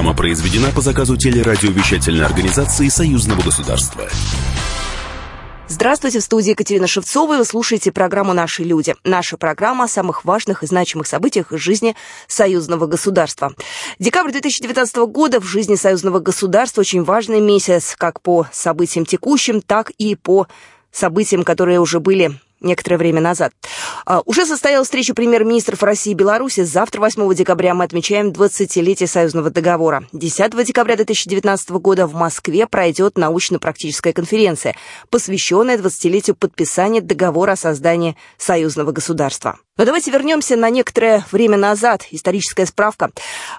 Программа произведена по заказу телерадиовещательной организации Союзного государства. Здравствуйте, в студии Екатерина Шевцова, и вы слушаете программу «Наши люди». Наша программа о самых важных и значимых событиях из жизни союзного государства. Декабрь 2019 года в жизни союзного государства очень важный месяц, как по событиям текущим, так и по событиям, которые уже были некоторое время назад. А, уже состоялась встреча премьер-министров России и Беларуси. Завтра, 8 декабря, мы отмечаем 20-летие союзного договора. 10 декабря 2019 года в Москве пройдет научно-практическая конференция, посвященная 20-летию подписания договора о создании союзного государства. Но давайте вернемся на некоторое время назад. Историческая справка.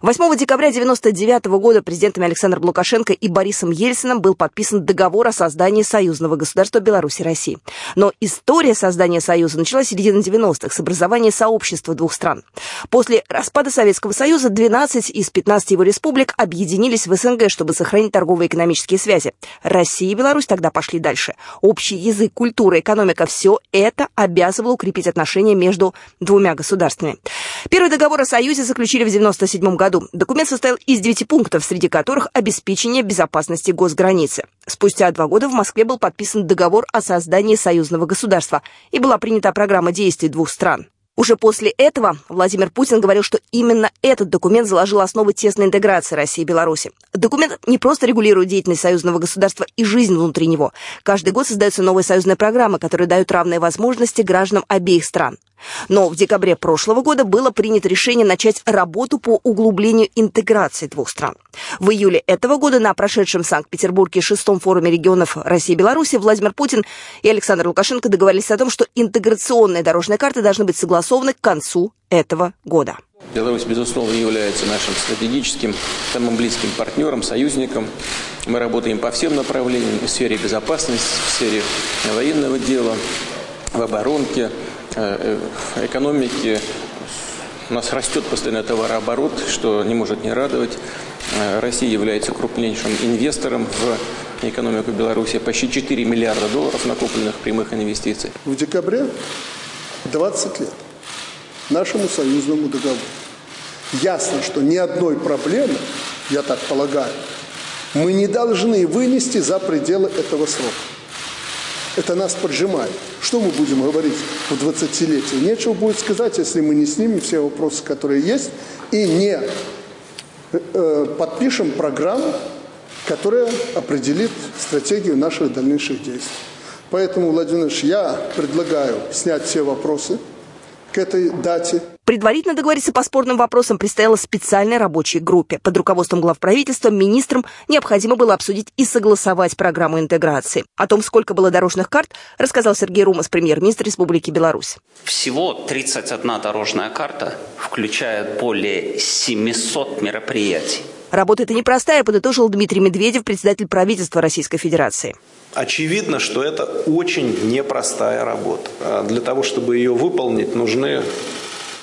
8 декабря 1999 года президентами Александром Лукашенко и Борисом Ельциным был подписан договор о создании союзного государства Беларуси и России. Но история создания союза началась в середине 90-х с образования сообщества двух стран. После распада Советского Союза 12 из 15 его республик объединились в СНГ, чтобы сохранить торговые и экономические связи. Россия и Беларусь тогда пошли дальше. Общий язык, культура, экономика – все это обязывало укрепить отношения между двумя государствами. Первый договор о Союзе заключили в 1997 году. Документ состоял из девяти пунктов, среди которых обеспечение безопасности госграницы. Спустя два года в Москве был подписан договор о создании союзного государства и была принята программа действий двух стран. Уже после этого Владимир Путин говорил, что именно этот документ заложил основы тесной интеграции России и Беларуси. Документ не просто регулирует деятельность союзного государства и жизнь внутри него. Каждый год создаются новые союзные программы, которые дают равные возможности гражданам обеих стран. Но в декабре прошлого года было принято решение начать работу по углублению интеграции двух стран. В июле этого года на прошедшем в Санкт-Петербурге шестом форуме регионов России и Беларуси Владимир Путин и Александр Лукашенко договорились о том, что интеграционные дорожные карты должны быть согласованы к концу этого года. Беларусь, безусловно, является нашим стратегическим, самым близким партнером, союзником. Мы работаем по всем направлениям в сфере безопасности, в сфере военного дела, в оборонке, экономики у нас растет постоянно товарооборот, что не может не радовать. Э, Россия является крупнейшим инвестором в экономику Беларуси. Почти 4 миллиарда долларов накопленных прямых инвестиций. В декабре 20 лет нашему союзному договору. Ясно, что ни одной проблемы, я так полагаю, мы не должны вынести за пределы этого срока. Это нас поджимает. Что мы будем говорить в 20-летие? Нечего будет сказать, если мы не снимем все вопросы, которые есть, и не э, подпишем программу, которая определит стратегию наших дальнейших действий. Поэтому, Владимир Ильич, я предлагаю снять все вопросы к этой дате. Предварительно договориться по спорным вопросам предстояло специальной рабочей группе. Под руководством главправительства министрам необходимо было обсудить и согласовать программу интеграции. О том, сколько было дорожных карт, рассказал Сергей Румас, премьер-министр Республики Беларусь. Всего 31 дорожная карта включает более 700 мероприятий. Работа эта непростая, подытожил Дмитрий Медведев, председатель правительства Российской Федерации. Очевидно, что это очень непростая работа. А для того, чтобы ее выполнить, нужны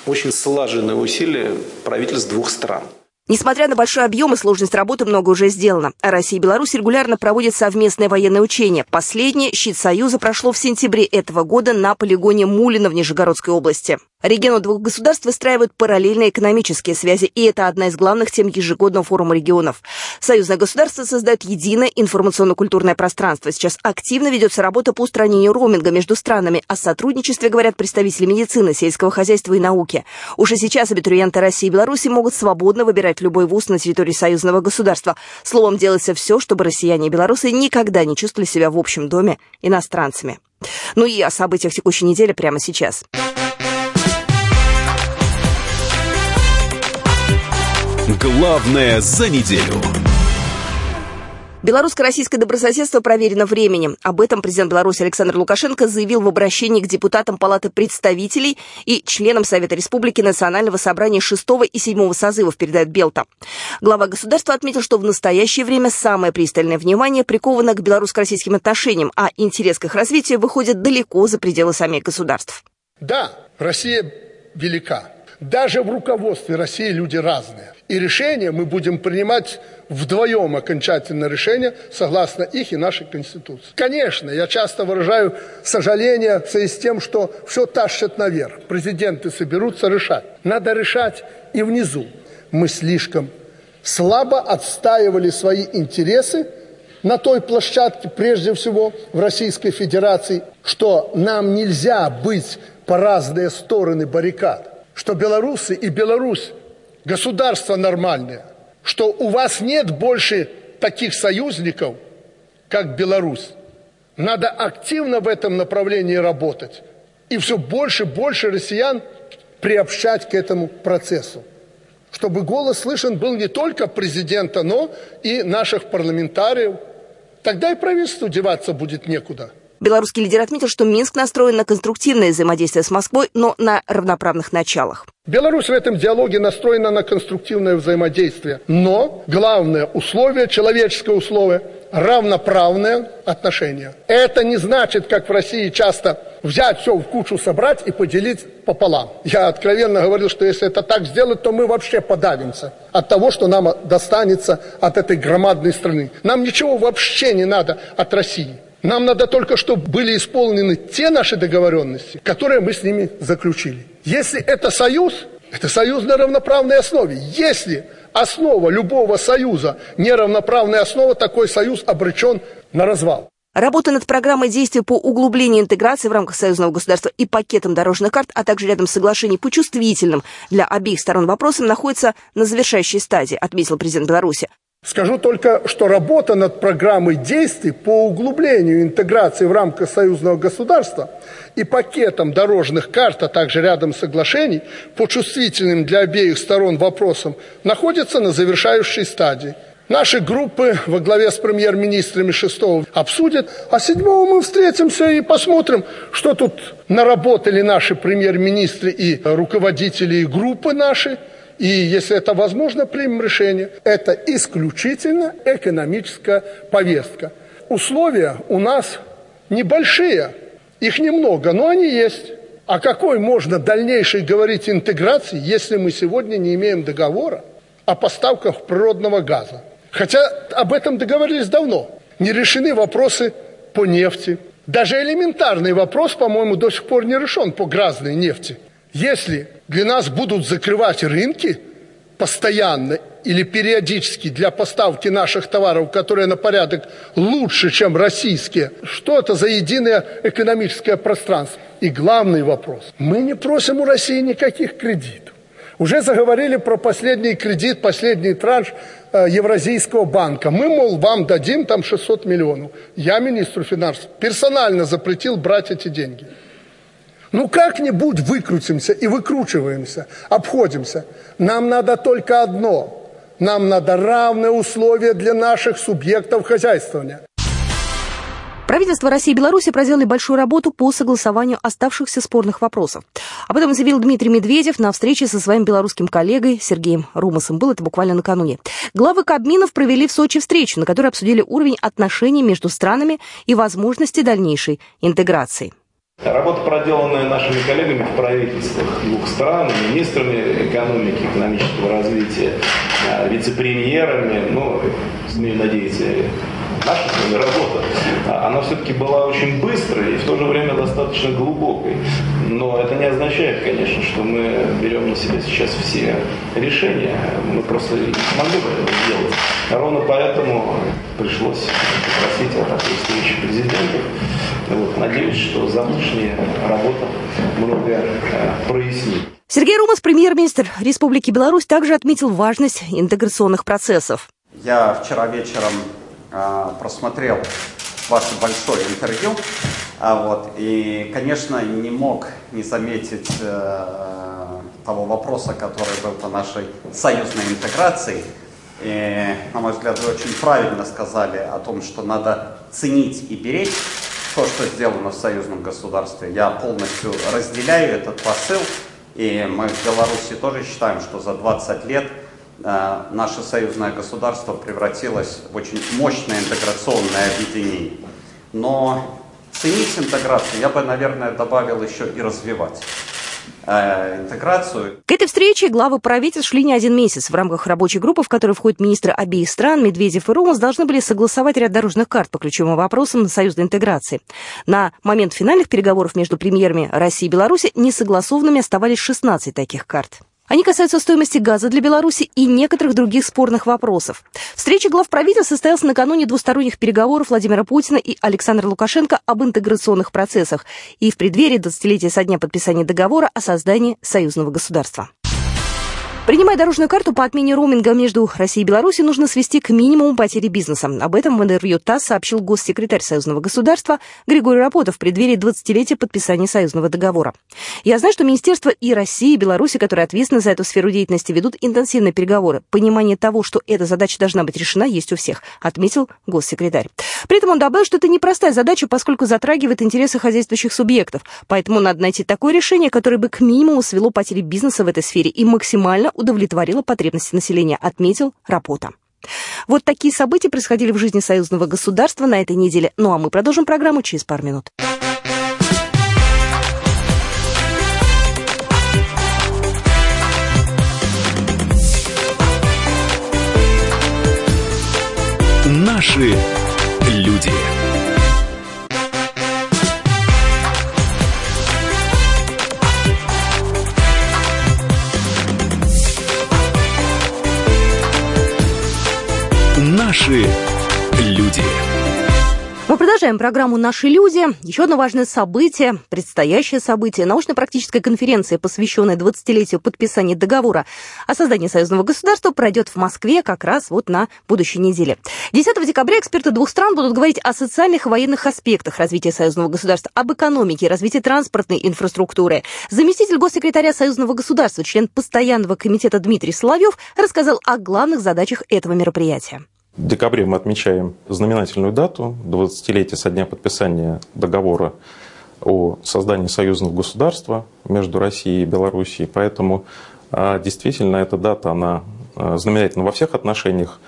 очень слаженные усилия правительств двух стран. Несмотря на большой объем и сложность работы, много уже сделано. А Россия и Беларусь регулярно проводят совместные военные учения. Последнее «Щит Союза» прошло в сентябре этого года на полигоне Мулина в Нижегородской области. Регионы двух государств выстраивают параллельные экономические связи, и это одна из главных тем ежегодного форума регионов. Союзное государство создает единое информационно-культурное пространство. Сейчас активно ведется работа по устранению роуминга между странами. О сотрудничестве говорят представители медицины, сельского хозяйства и науки. Уже сейчас абитуриенты России и Беларуси могут свободно выбирать любой вуз на территории союзного государства. Словом, делается все, чтобы россияне и белорусы никогда не чувствовали себя в общем доме иностранцами. Ну и о событиях текущей недели прямо сейчас. Главное за неделю. Белорусско-российское добрососедство проверено временем. Об этом президент Беларуси Александр Лукашенко заявил в обращении к депутатам Палаты представителей и членам Совета Республики Национального собрания 6 и 7 созывов, передает Белта. Глава государства отметил, что в настоящее время самое пристальное внимание приковано к белорусско-российским отношениям, а интерес к их развитию выходит далеко за пределы самих государств. Да, Россия велика. Даже в руководстве России люди разные. И решение мы будем принимать вдвоем окончательное решение, согласно их и нашей Конституции. Конечно, я часто выражаю сожаление в связи с тем, что все тащат наверх. Президенты соберутся решать. Надо решать и внизу. Мы слишком слабо отстаивали свои интересы на той площадке, прежде всего в Российской Федерации, что нам нельзя быть по разные стороны баррикад, что белорусы и Беларусь государство нормальное, что у вас нет больше таких союзников, как Беларусь. Надо активно в этом направлении работать. И все больше и больше россиян приобщать к этому процессу. Чтобы голос слышен был не только президента, но и наших парламентариев. Тогда и правительству деваться будет некуда. Белорусский лидер отметил, что Минск настроен на конструктивное взаимодействие с Москвой, но на равноправных началах. Беларусь в этом диалоге настроена на конструктивное взаимодействие. Но главное условие, человеческое условие, равноправное отношение. Это не значит, как в России часто взять все в кучу, собрать и поделить пополам. Я откровенно говорил, что если это так сделать, то мы вообще подавимся от того, что нам достанется от этой громадной страны. Нам ничего вообще не надо от России. Нам надо только, чтобы были исполнены те наши договоренности, которые мы с ними заключили. Если это союз, это союз на равноправной основе. Если основа любого союза неравноправная основа, такой союз обречен на развал. Работа над программой действий по углублению интеграции в рамках союзного государства и пакетом дорожных карт, а также рядом соглашений по чувствительным для обеих сторон вопросам находится на завершающей стадии, отметил президент Беларуси. Скажу только, что работа над программой действий по углублению интеграции в рамках союзного государства и пакетом дорожных карт, а также рядом соглашений по чувствительным для обеих сторон вопросам находится на завершающей стадии. Наши группы во главе с премьер-министрами 6 обсудят, а 7 мы встретимся и посмотрим, что тут наработали наши премьер-министры и руководители и группы наши – и если это возможно, примем решение. Это исключительно экономическая повестка. Условия у нас небольшие, их немного, но они есть. О какой можно дальнейшей говорить интеграции, если мы сегодня не имеем договора о поставках природного газа? Хотя об этом договорились давно. Не решены вопросы по нефти. Даже элементарный вопрос, по-моему, до сих пор не решен по грязной нефти. Если для нас будут закрывать рынки постоянно или периодически для поставки наших товаров, которые на порядок лучше, чем российские, что это за единое экономическое пространство? И главный вопрос. Мы не просим у России никаких кредитов. Уже заговорили про последний кредит, последний транш э, Евразийского банка. Мы, мол, вам дадим там 600 миллионов. Я министру финансов персонально запретил брать эти деньги. Ну как-нибудь выкрутимся и выкручиваемся, обходимся. Нам надо только одно. Нам надо равные условия для наших субъектов хозяйствования. Правительство России и Беларуси проделали большую работу по согласованию оставшихся спорных вопросов. Об этом заявил Дмитрий Медведев на встрече со своим белорусским коллегой Сергеем Румасом. Было это буквально накануне. Главы Кабминов провели в Сочи встречу, на которой обсудили уровень отношений между странами и возможности дальнейшей интеграции. Работа, проделанная нашими коллегами в правительствах двух стран, министрами экономики, экономического развития, а, вице-премьерами, ну, смею надеяться, наша с вами работа, а, она все-таки была очень быстрой и в то же время достаточно глубокой. Но это не означает, конечно, что мы берем на себя сейчас все решения. Мы просто не смогли бы это сделать. Ровно поэтому пришлось попросить о такой встрече президентов. Вот, надеюсь, что завтрашняя работа многое э, прояснит. Сергей Румас, премьер-министр Республики Беларусь, также отметил важность интеграционных процессов. Я вчера вечером просмотрел ваше большое интервью, а вот, и, конечно, не мог не заметить э, того вопроса, который был по нашей союзной интеграции. И, на мой взгляд, вы очень правильно сказали о том, что надо ценить и беречь то, что сделано в союзном государстве. Я полностью разделяю этот посыл, и мы в Беларуси тоже считаем, что за 20 лет наше союзное государство превратилось в очень мощное интеграционное объединение. Но ценить интеграцию я бы, наверное, добавил еще и развивать. Э, интеграцию. К этой встрече главы правительств шли не один месяц. В рамках рабочей группы, в которой входят министры обеих стран, Медведев и Ромас, должны были согласовать ряд дорожных карт по ключевым вопросам союзной интеграции. На момент финальных переговоров между премьерами России и Беларуси несогласованными оставались 16 таких карт. Они касаются стоимости газа для Беларуси и некоторых других спорных вопросов. Встреча глав правительства состоялась накануне двусторонних переговоров Владимира Путина и Александра Лукашенко об интеграционных процессах и в преддверии 20-летия со дня подписания договора о создании союзного государства. Принимая дорожную карту по отмене роуминга между Россией и Беларусью, нужно свести к минимуму потери бизнеса. Об этом в интервью ТАСС сообщил госсекретарь Союзного государства Григорий Рапотов в преддверии 20-летия подписания союзного договора. Я знаю, что Министерство и России, и Беларуси, которые ответственны за эту сферу деятельности, ведут интенсивные переговоры. Понимание того, что эта задача должна быть решена, есть у всех, отметил госсекретарь. При этом он добавил, что это непростая задача, поскольку затрагивает интересы хозяйствующих субъектов. Поэтому надо найти такое решение, которое бы к минимуму свело потери бизнеса в этой сфере и максимально удовлетворила потребности населения, отметил Рапота. Вот такие события происходили в жизни союзного государства на этой неделе. Ну а мы продолжим программу через пару минут. Наши люди. Наши люди. Мы продолжаем программу «Наши люди». Еще одно важное событие, предстоящее событие, научно-практическая конференция, посвященная 20-летию подписания договора о создании союзного государства, пройдет в Москве как раз вот на будущей неделе. 10 декабря эксперты двух стран будут говорить о социальных и военных аспектах развития союзного государства, об экономике, развитии транспортной инфраструктуры. Заместитель госсекретаря союзного государства, член постоянного комитета Дмитрий Соловьев рассказал о главных задачах этого мероприятия. В декабре мы отмечаем знаменательную дату, 20-летие со дня подписания договора о создании союзного государства между Россией и Белоруссией. Поэтому а, действительно эта дата, она а, знаменательна во всех отношениях.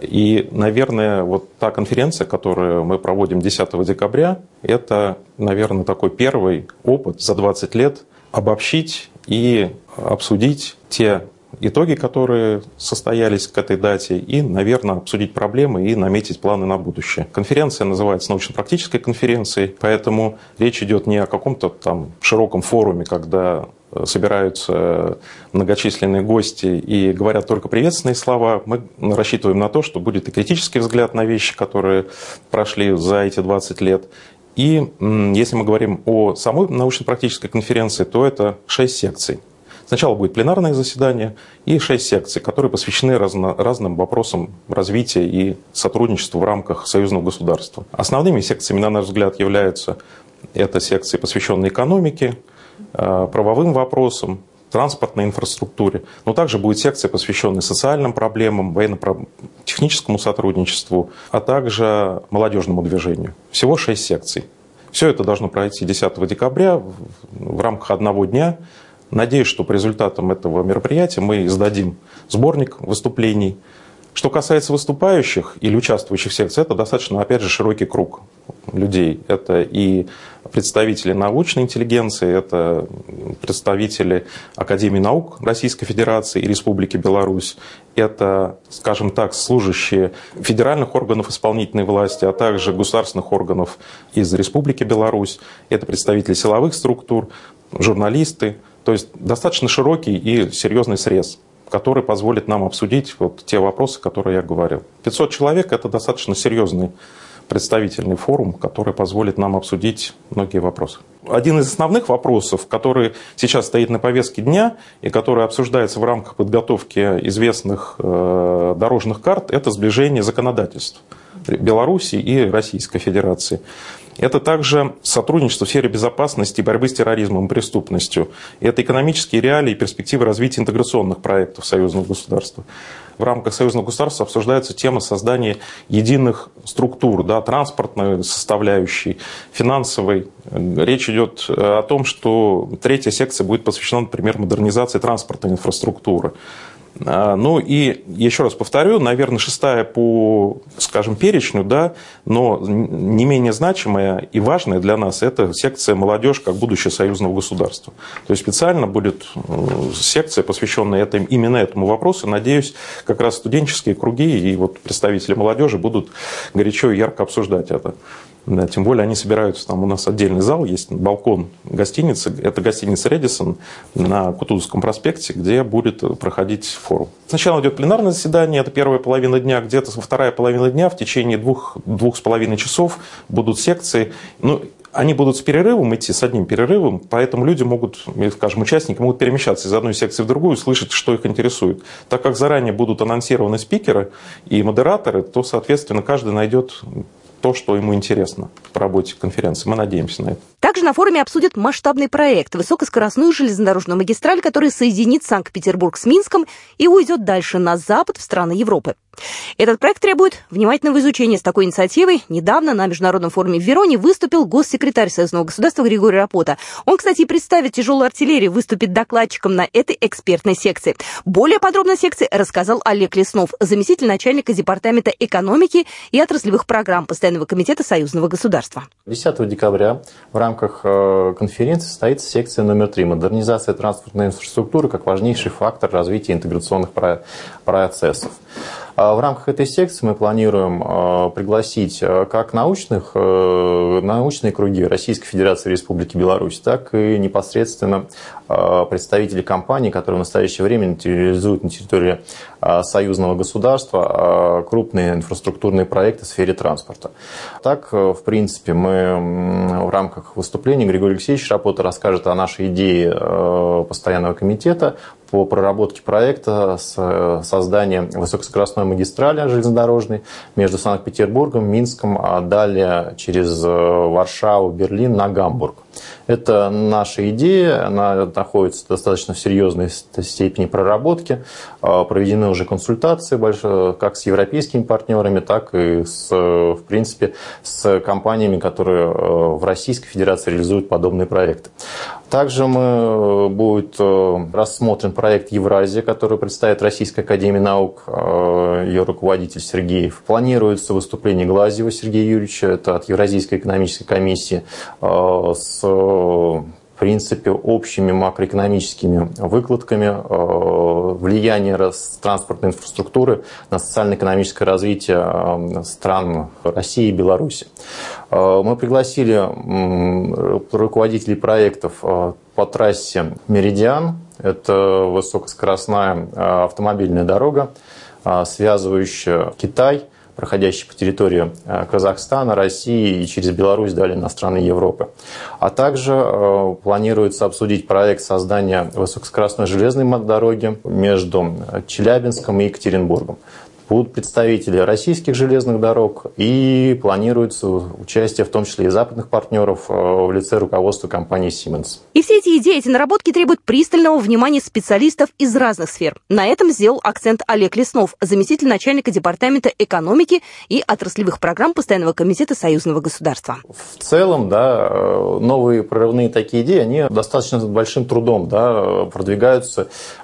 И, наверное, вот та конференция, которую мы проводим 10 декабря, это, наверное, такой первый опыт за 20 лет обобщить и обсудить те итоги, которые состоялись к этой дате, и, наверное, обсудить проблемы и наметить планы на будущее. Конференция называется научно-практической конференцией, поэтому речь идет не о каком-то там широком форуме, когда э, собираются многочисленные гости и говорят только приветственные слова. Мы рассчитываем на то, что будет и критический взгляд на вещи, которые прошли за эти 20 лет. И если мы говорим о самой научно-практической конференции, то это 6 секций. Сначала будет пленарное заседание и шесть секций, которые посвящены разно, разным вопросам развития и сотрудничества в рамках союзного государства. Основными секциями, на наш взгляд, являются это секции, посвященные экономике, э, правовым вопросам, транспортной инфраструктуре, но также будет секция, посвященная социальным проблемам, военно-техническому сотрудничеству, а также молодежному движению. Всего шесть секций. Все это должно пройти 10 декабря в рамках одного дня Надеюсь, что по результатам этого мероприятия мы издадим сборник выступлений. Что касается выступающих или участвующих в секции, это достаточно, опять же, широкий круг людей. Это и представители научной интеллигенции, это представители Академии наук Российской Федерации и Республики Беларусь, это, скажем так, служащие федеральных органов исполнительной власти, а также государственных органов из Республики Беларусь, это представители силовых структур, журналисты, то есть достаточно широкий и серьезный срез, который позволит нам обсудить вот те вопросы, которые я говорил. 500 человек – это достаточно серьезный представительный форум, который позволит нам обсудить многие вопросы. Один из основных вопросов, который сейчас стоит на повестке дня и который обсуждается в рамках подготовки известных э, дорожных карт, это сближение законодательств Беларуси и Российской Федерации. Это также сотрудничество в сфере безопасности и борьбы с терроризмом и преступностью. Это экономические реалии и перспективы развития интеграционных проектов союзного государства. В рамках союзного государства обсуждается тема создания единых структур, да, транспортной составляющей, финансовой. Речь идет о том, что третья секция будет посвящена, например, модернизации транспортной инфраструктуры. А, ну и еще раз повторю, наверное, шестая по, скажем, перечню, да, но не менее значимая и важная для нас это секция «Молодежь как будущее союзного государства». То есть специально будет секция, посвященная этим, именно этому вопросу. Надеюсь, как раз студенческие круги и вот представители молодежи будут горячо и ярко обсуждать это. Да, тем более они собираются, там у нас отдельный зал, есть балкон гостиницы, это гостиница «Редисон» на Кутузовском проспекте, где будет проходить форум. Сначала идет пленарное заседание, это первая половина дня, где-то вторая половина дня в течение двух, двух с половиной часов будут секции. Ну, они будут с перерывом идти, с одним перерывом, поэтому люди могут, скажем, участники могут перемещаться из одной секции в другую, слышать, что их интересует. Так как заранее будут анонсированы спикеры и модераторы, то, соответственно, каждый найдет то, что ему интересно по работе конференции. Мы надеемся на это. Также на форуме обсудят масштабный проект – высокоскоростную железнодорожную магистраль, который соединит Санкт-Петербург с Минском и уйдет дальше на запад в страны Европы. Этот проект требует внимательного изучения. С такой инициативой недавно на Международном форуме в Вероне выступил госсекретарь Союзного государства Григорий Рапота. Он, кстати, представит тяжелую артиллерию, выступит докладчиком на этой экспертной секции. Более подробно секции рассказал Олег Леснов, заместитель начальника Департамента экономики и отраслевых программ Постоянного комитета Союзного государства. 10 декабря в рамках э, конференции состоится секция номер три «Модернизация транспортной инфраструктуры как важнейший фактор развития интеграционных процессов». А в рамках этой секции мы планируем а, пригласить а, как научных, э, научные круги Российской Федерации Республики Беларусь, так и непосредственно представителей компаний, которые в настоящее время реализуют на территории союзного государства крупные инфраструктурные проекты в сфере транспорта. Так, э, в принципе, мы в рамках выступления Григорий Алексеевич Рапота расскажет о нашей идее э, постоянного комитета по проработке проекта с э, созданием высокоскоростной магистрали железнодорожной между Санкт-Петербургом, Минском, а далее через Варшаву, Берлин на Гамбург. Это наша идея, она находится достаточно в серьезной степени проработки. А, проведены уже консультации как с европейскими партнерами, так и с, в принципе, с компаниями, которые э, в Российской Федерации реализуют подобные проекты. Также мы, э, будет э, рассмотрен проект «Евразия», который представит Российская Академия Наук, ее руководитель Сергеев. Планируется выступление Глазьева Сергея Юрьевича, это от Евразийской экономической комиссии, с в принципе, общими макроэкономическими выкладками э, влияние транспортной инфраструктуры на социально-экономическое развитие э, стран России и Беларуси. Э, мы пригласили руководителей проектов по трассе «Меридиан». Это высокоскоростная автомобильная дорога, связывающая Китай – проходящий по территории э, Казахстана, России и через Беларусь далее на страны Европы. А также э, планируется обсудить проект создания высокоскоростной железной дороги между Челябинском и Екатеринбургом будут представители российских железных дорог и планируется участие в том числе и западных партнеров э, в лице руководства компании Siemens. И все эти идеи, эти наработки требуют пристального внимания специалистов из разных сфер. На этом сделал акцент Олег Леснов, заместитель начальника Департамента экономики и отраслевых программ Постоянного комитета Союзного государства. В целом, да, э, новые прорывные такие идеи, они достаточно большим трудом да, продвигаются э,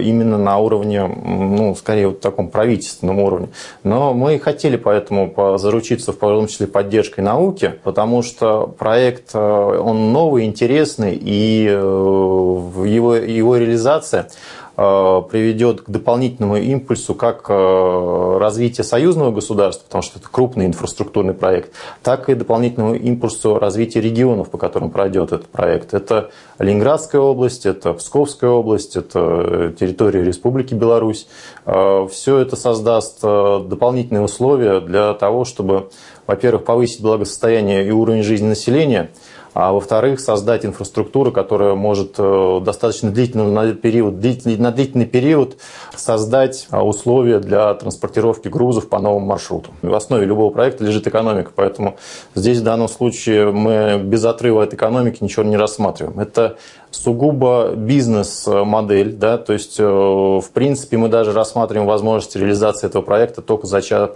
именно на уровне, ну, скорее, вот таком правительстве правительственном уровне. Но мы хотели поэтому заручиться в том числе поддержкой науки, потому что проект, э, он новый, интересный, и э, его, его реализация Э, приведет к дополнительному импульсу как э, развития союзного государства, потому что это крупный инфраструктурный проект, так и дополнительному импульсу развития регионов, по которым пройдет этот проект. Это Ленинградская область, это Псковская область, это территория Республики Беларусь. Э, Все это создаст дополнительные условия для того, чтобы, во-первых, повысить благосостояние и уровень жизни населения – а во-вторых, создать инфраструктуру, которая может э, достаточно длительный период, длительный, на длительный период создать а, условия для транспортировки грузов по новому маршруту. В основе любого проекта лежит экономика, поэтому здесь в данном случае мы без отрыва от экономики ничего не рассматриваем. Это сугубо бизнес-модель, да, то есть, э, в принципе, мы даже рассматриваем возможность реализации этого проекта только за счет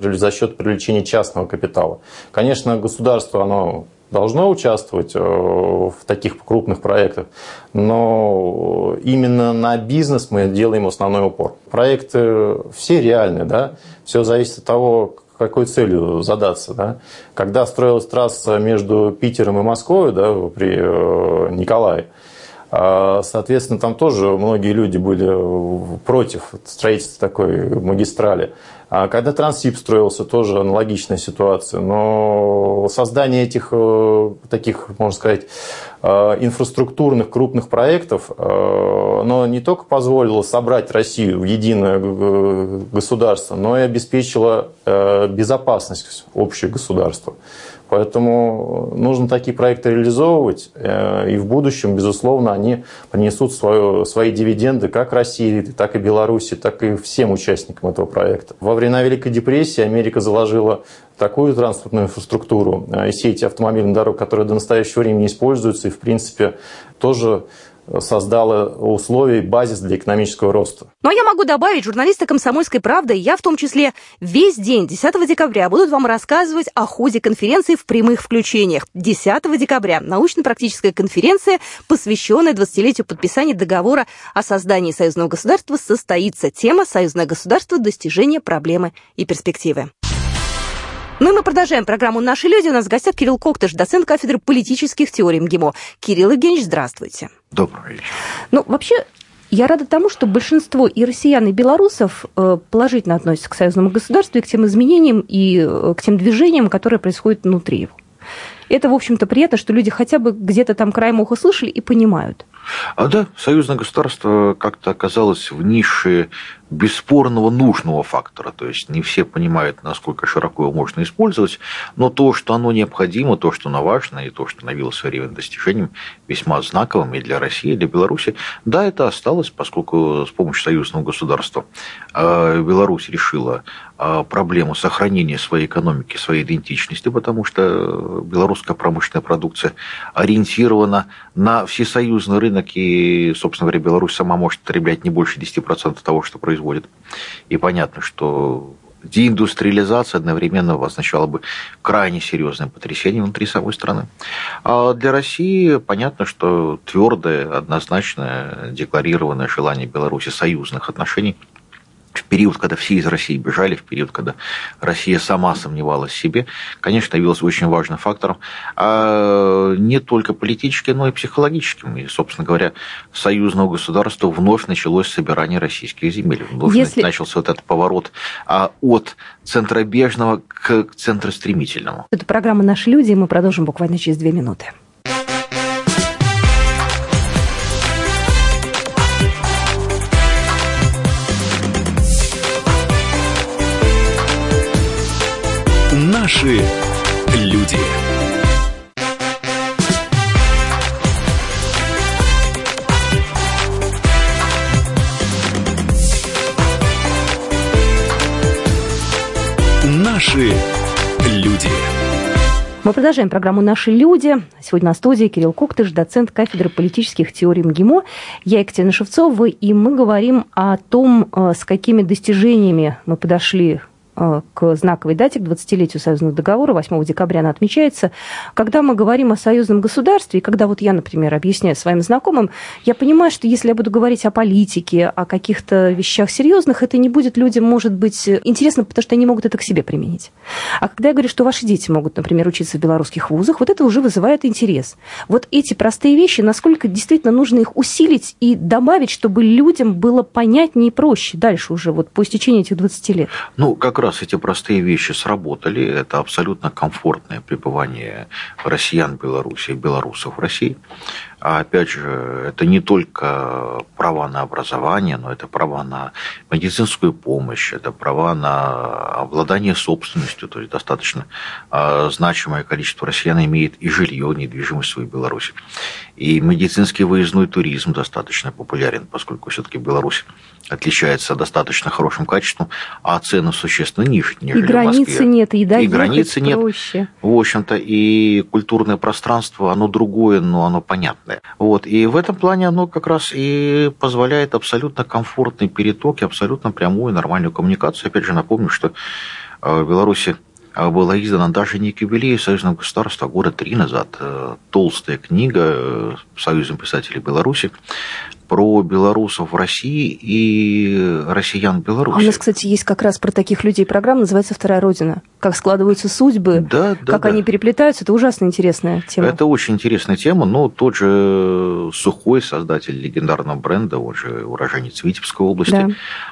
привлечения частного капитала. Конечно, государство, оно должно участвовать э, в таких крупных проектах, но именно на бизнес мы делаем основной упор. Проекты все реальны, да, все зависит от того, какой целью задаться. Да? Когда строилась трасса между Питером и Москвой да, при э, Николае, а, Соответственно, там тоже многие люди были против строительства такой магистрали. А когда Транссиб строился, тоже аналогичная ситуация. Но создание этих э, таких, можно сказать, э, инфраструктурных крупных проектов, э, оно не только позволило собрать Россию в единое государство, но и обеспечило безопасность общего государства. Поэтому нужно такие проекты реализовывать, э, и в будущем, безусловно, они принесут свое, свои дивиденды как России, так и Беларуси, так и всем участникам этого проекта. Во времена Великой депрессии Америка заложила такую транспортную инфраструктуру э, и сети автомобильных дорог, которые до настоящего времени используются, и, в принципе, тоже создала условия, базис для экономического роста. Ну а я могу добавить, журналисты «Комсомольской правды», я в том числе весь день 10 декабря будут вам рассказывать о ходе конференции в прямых включениях. 10 декабря научно-практическая конференция, посвященная 20-летию подписания договора о создании союзного государства, состоится. Тема «Союзное государство. Достижение проблемы и перспективы». Ну и мы продолжаем программу «Наши люди». У нас в гостях Кирилл Коктыш, доцент кафедры политических теорий МГИМО. Кирилл Евгеньевич, здравствуйте. Добрый вечер. Ну, вообще, я рада тому, что большинство и россиян, и белорусов э, положительно относятся к союзному государству и к тем изменениям и э, к тем движениям, которые происходят внутри его. Это, в общем-то, приятно, что люди хотя бы где-то там краем уха слышали и понимают. А да, союзное государство как-то оказалось в нише бесспорного нужного фактора. То есть не все понимают, насколько широко его можно использовать, но то, что оно необходимо, то, что оно важно, и то, что становилось в свое время достижением весьма знаковым и для России, и для Беларуси, да, это осталось, поскольку с помощью союзного государства э, Беларусь решила э, проблему сохранения своей экономики, своей идентичности, потому что белорусская промышленная продукция ориентирована на всесоюзный рынок, и, собственно говоря, Беларусь сама может потреблять не больше 10% того, что происходит производит. И понятно, что деиндустриализация одновременно означала бы крайне серьезное потрясение внутри самой страны. А для России понятно, что твердое, однозначное, декларированное желание Беларуси союзных отношений – в период, когда все из России бежали, в период, когда Россия сама сомневалась в себе, конечно, явился очень важным фактором, а не только политическим, но и психологическим. И, собственно говоря, союзного государства вновь началось собирание российских земель. Вновь Если... начался вот этот поворот а, от центробежного к центростремительному. Это программа «Наши люди», и мы продолжим буквально через две минуты. Мы продолжаем программу «Наши люди». Сегодня на студии Кирилл Коктыш, доцент кафедры политических теорий МГИМО. Я Екатерина Шевцова, и мы говорим о том, э, с какими достижениями мы подошли к знаковой дате, к 20-летию союзного договора, 8 декабря она отмечается. Когда мы говорим о союзном государстве, и когда вот я, например, объясняю своим знакомым, я понимаю, что если я буду говорить о политике, о каких-то вещах серьезных, это не будет людям, может быть, интересно, потому что они могут это к себе применить. А когда я говорю, что ваши дети могут, например, учиться в белорусских вузах, вот это уже вызывает интерес. Вот эти простые вещи, насколько действительно нужно их усилить и добавить, чтобы людям было понятнее и проще дальше уже, вот по истечении этих 20 лет? Ну, как раз раз эти простые вещи сработали, это абсолютно комфортное пребывание россиян в Беларуси и белорусов в России. А опять же, это не только права на образование, но это права на медицинскую помощь, это права на обладание собственностью, то есть достаточно а, значимое количество россиян имеет и жилье, недвижимость в своей Беларуси. И медицинский выездной туризм достаточно популярен, поскольку все-таки Беларусь отличается достаточно хорошим качеством, а цены существенно ниже, нежели и границы в Москве. нет, и и границы нет. Проще. В общем-то, и культурное пространство, оно другое, но оно понятное. Вот. И в этом плане оно как раз и позволяет абсолютно комфортный переток и абсолютно прямую нормальную коммуникацию. Опять же, напомню, что э, в Беларуси э, была издана даже не к юбилею Союзного государства, а года три назад э, толстая книга Союзом писателей Беларуси про белорусов в России и россиян в Беларуси. А у нас, кстати, есть как раз про таких людей программа, называется «Вторая Родина». как складываются судьбы, да, да, как да. они переплетаются. Это ужасно интересная тема. Это очень интересная тема. Но тот же Сухой, создатель легендарного бренда, он же уроженец Витебской области, Да.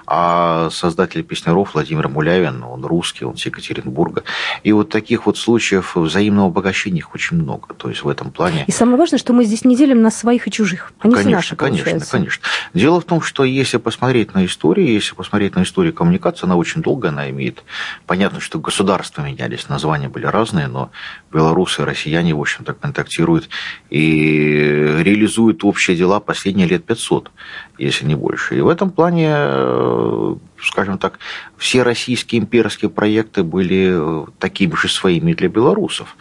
а создатель песняров Владимир Мулявин, он русский, он с Екатеринбурга. И вот таких вот случаев взаимного обогащения их очень много. То есть в этом плане... И самое важное, что мы здесь не делим на своих и чужих. Они все конечно, наши, конечно, конечно. Дело в том, что если посмотреть на историю, если посмотреть на историю коммуникации, она очень долго, она имеет. Понятно, что государства менялись, названия были разные, но белорусы россияне, в общем-то, контактируют и реализуют общие дела последние лет 500, если не больше. И в этом плане, э, скажем так, все российские имперские проекты были э, такими же своими для белорусов.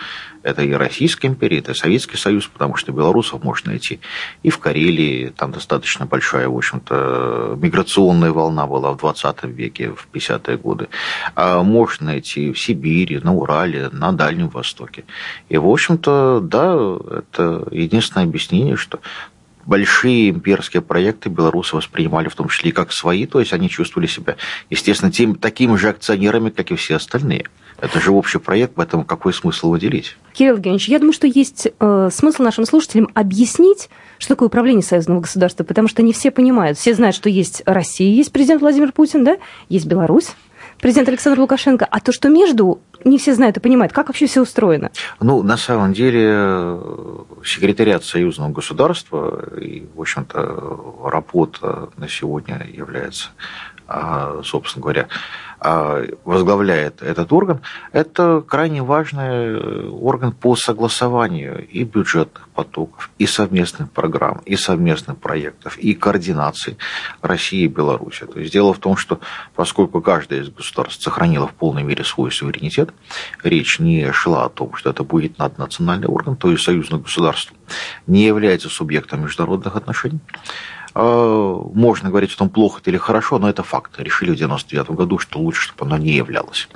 Это и Российская империя, это и Советский Союз, потому что белорусов можно найти и в Карелии, там достаточно большая, в общем-то, миграционная волна была в 20 веке, в 50-е годы. А можно найти в Сибири, на Урале, на Дальнем Востоке. И, в общем-то, да, это единственное объяснение, что большие имперские проекты белорусы воспринимали в том числе и как свои, то есть они чувствовали себя, естественно, тем, такими же акционерами, как и все остальные. Это же общий проект, поэтому какой смысл его делить? Кирилл Евгеньевич, я думаю, что есть э, смысл нашим слушателям объяснить, что такое управление союзного государства, потому что не все понимают. Все знают, что есть Россия, есть президент Владимир Путин, да, есть Беларусь, президент Александр Лукашенко, а то, что между, не все знают и понимают, как вообще все устроено. Ну, на самом деле, секретариат союзного государства и, в общем-то, работа на сегодня является, а, собственно говоря, возглавляет этот орган, это крайне важный орган по согласованию и бюджетных потоков, и совместных программ, и совместных проектов, и координации России и Беларуси. То есть дело в том, что поскольку каждое из государств сохранило в полной мере свой суверенитет, речь не шла о том, что это будет наднациональный орган, то есть союзное государство не является субъектом международных отношений, а, можно говорить о том, плохо или хорошо, но это факт. Решили в 99 году, что лучше, чтобы оно не являлось.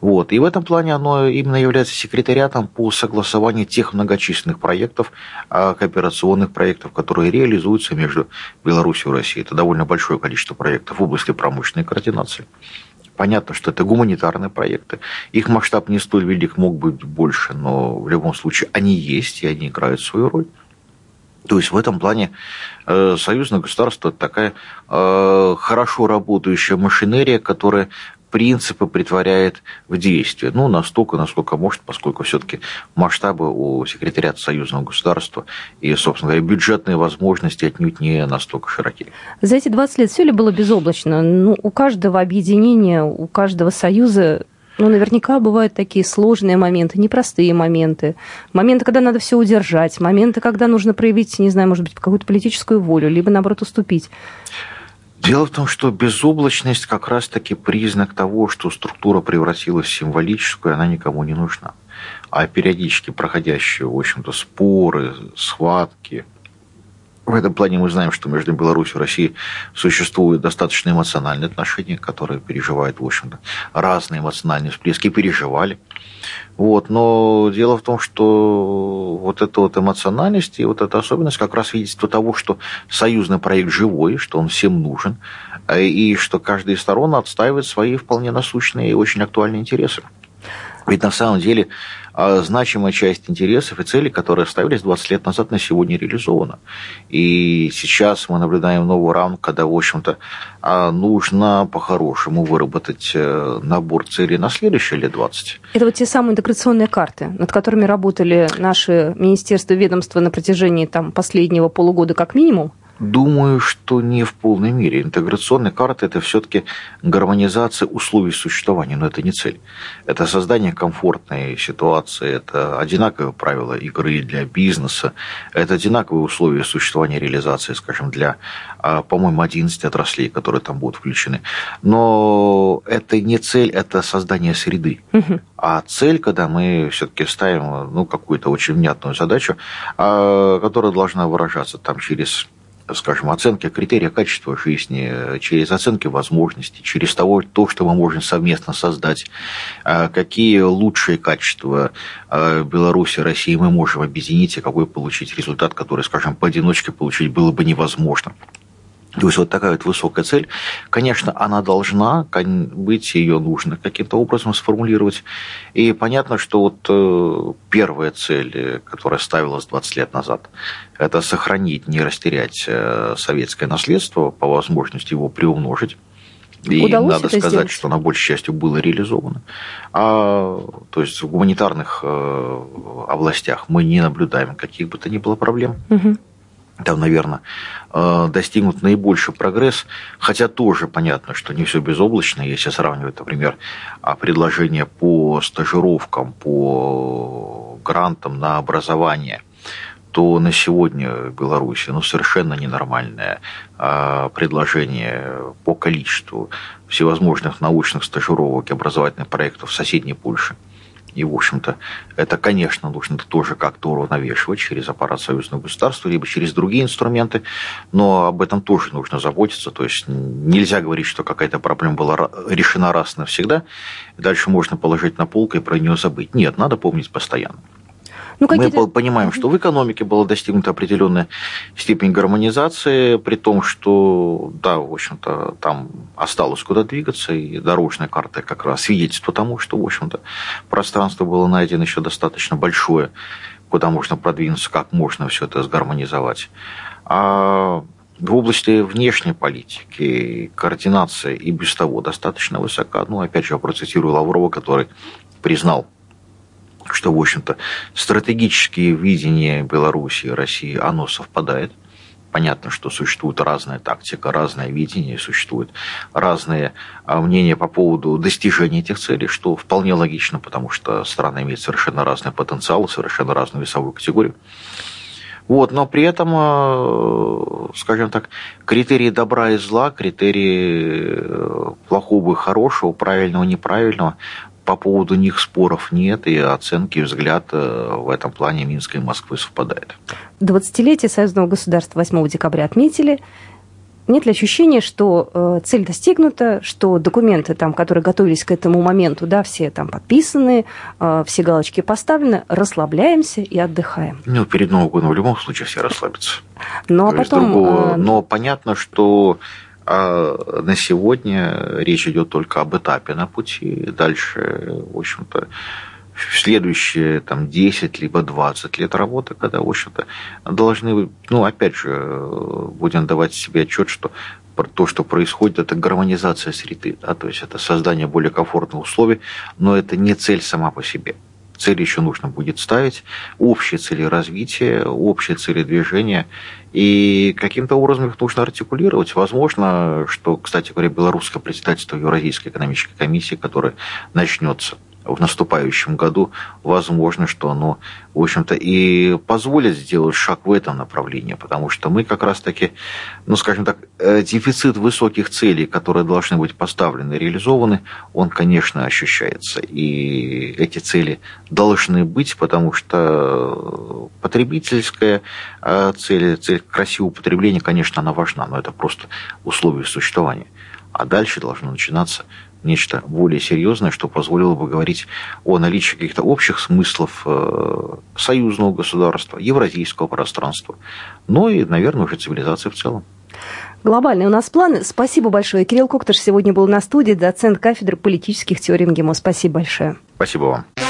Вот. И в этом плане оно именно является секретариатом по согласованию тех многочисленных проектов, а, кооперационных проектов, которые реализуются между Беларусью и Россией. Это довольно большое количество проектов в области промышленной координации. Понятно, что это гуманитарные проекты. Их масштаб не столь велик, мог быть больше, но в любом случае они есть, и они играют свою роль. То есть в этом плане э, союзное государство это такая э, хорошо работающая машинерия, которая принципы притворяет в действие. Ну, настолько, насколько может, поскольку все-таки масштабы у секретариата союзного государства и, собственно говоря, бюджетные возможности отнюдь не настолько широки. За эти 20 лет все ли было безоблачно? Ну, у каждого объединения, у каждого союза ну, наверняка бывают такие сложные моменты, непростые моменты, моменты, когда надо все удержать, моменты, когда нужно проявить, не знаю, может быть, какую-то политическую волю, либо, наоборот, уступить. Дело в том, что безоблачность как раз-таки признак того, что структура превратилась в символическую, она никому не нужна. А периодически проходящие, в общем-то, споры, схватки, в этом плане мы знаем, что между Беларусью и Россией существуют достаточно эмоциональные отношения, которые переживают, в общем-то, разные эмоциональные всплески, переживали. Вот. Но дело в том, что вот эта вот эмоциональность и вот эта особенность как раз свидетельство того, что союзный проект живой, что он всем нужен, и что каждая из сторон отстаивает свои вполне насущные и очень актуальные интересы. Ведь на самом деле значимая часть интересов и целей, которые ставились 20 лет назад, на сегодня реализована. И сейчас мы наблюдаем новую рамку, когда, в общем-то, нужно по-хорошему выработать набор целей на следующие лет 20. Это вот те самые интеграционные карты, над которыми работали наши министерства ведомства на протяжении там, последнего полугода как минимум? Думаю, что не в полной мере. Интеграционная карта – это все-таки гармонизация условий существования, но это не цель. Это создание комфортной ситуации, это одинаковые правила игры для бизнеса, это одинаковые условия существования и реализации, скажем, для, по-моему, 11 отраслей, которые там будут включены. Но это не цель, это создание среды. А цель, когда мы все-таки ставим ну, какую-то очень внятную задачу, которая должна выражаться там через скажем, оценки критерия качества жизни, через оценки возможностей, через того, то, что мы можем совместно создать, какие лучшие качества Беларуси, России мы можем объединить, и какой получить результат, который, скажем, поодиночке получить было бы невозможно. То есть вот такая вот высокая цель, конечно, она должна быть, ее нужно каким-то образом сформулировать. И понятно, что вот э, первая цель, которая ставилась 20 лет назад, это сохранить, не растерять э, советское наследство, по возможности его приумножить. И Удалось надо сказать, сделать? что она большей частью было реализовано. А, то есть в гуманитарных э, областях мы не наблюдаем каких бы то ни было проблем. Угу там, наверное, э, достигнут наибольший прогресс, хотя тоже понятно, что не все безоблачно, если сравнивать, например, а, предложения по стажировкам, по грантам на образование, то на сегодня в Беларуси ну, совершенно ненормальное а, предложение по количеству всевозможных научных стажировок и образовательных проектов в соседней Польше – и, в общем-то, это, конечно, нужно тоже как-то уравновешивать через аппарат союзного государства, либо через другие инструменты, но об этом тоже нужно заботиться. То есть нельзя говорить, что какая-то проблема была решена раз навсегда, и дальше можно положить на полку и про нее забыть. Нет, надо помнить постоянно. Ну, Мы понимаем, что в экономике была достигнута определенная степень гармонизации, при том, что, да, в общем-то, там осталось куда двигаться, и дорожная карта как раз свидетельство тому, что, в общем-то, пространство было найдено еще достаточно большое, куда можно продвинуться, как можно все это сгармонизовать. А в области внешней политики координация и без того достаточно высока. Ну, опять же, я процитирую Лаврова, который признал что, в общем-то, стратегические видения Беларуси и России, оно совпадает. Понятно, что существует разная тактика, разное видение, существуют разные а, мнения по поводу достижения этих целей, что вполне логично, потому что страна имеет совершенно разный потенциал, совершенно разную весовую категорию. Вот, но при этом, а, скажем так, критерии добра и зла, критерии э, плохого и хорошего, правильного и неправильного, по поводу них споров нет, и оценки и взгляд э, в этом плане Минска и Москвы совпадает. 20-летие союзного государства 8 декабря отметили. Нет ли ощущения, что э, цель достигнута, что документы, там, которые готовились к этому моменту, да, все там подписаны, э, все галочки поставлены, расслабляемся и отдыхаем? Ну, перед Новым годом в любом случае все расслабятся. Ну, а потом... Другого... Но понятно, что а на сегодня речь идет только об этапе на пути. Дальше, в общем-то, следующие там, 10 либо 20 лет работы, когда, в общем-то, должны, ну, опять же, будем давать себе отчет, что то, что происходит, это гармонизация среды, да, то есть это создание более комфортных условий, но это не цель сама по себе цели еще нужно будет ставить, общие цели развития, общие цели движения, и каким-то образом их нужно артикулировать. Возможно, что, кстати говоря, белорусское председательство Евразийской экономической комиссии, которое начнется в наступающем году, возможно, что оно, в общем-то, и позволит сделать шаг в этом направлении, потому что мы как раз-таки, ну, скажем так, э, дефицит высоких целей, которые должны быть поставлены и реализованы, он, конечно, ощущается. И эти цели должны быть, потому что потребительская э, цель, цель красивого потребления, конечно, она важна, но это просто условия существования. А дальше должно начинаться нечто более серьезное, что позволило бы говорить о наличии каких-то общих смыслов э, союзного государства, евразийского пространства, ну и, наверное, уже цивилизации в целом. Глобальные у нас планы. Спасибо большое. Кирилл Коктыш сегодня был на студии, доцент кафедры политических теорий МГИМО. Спасибо большое. Спасибо вам.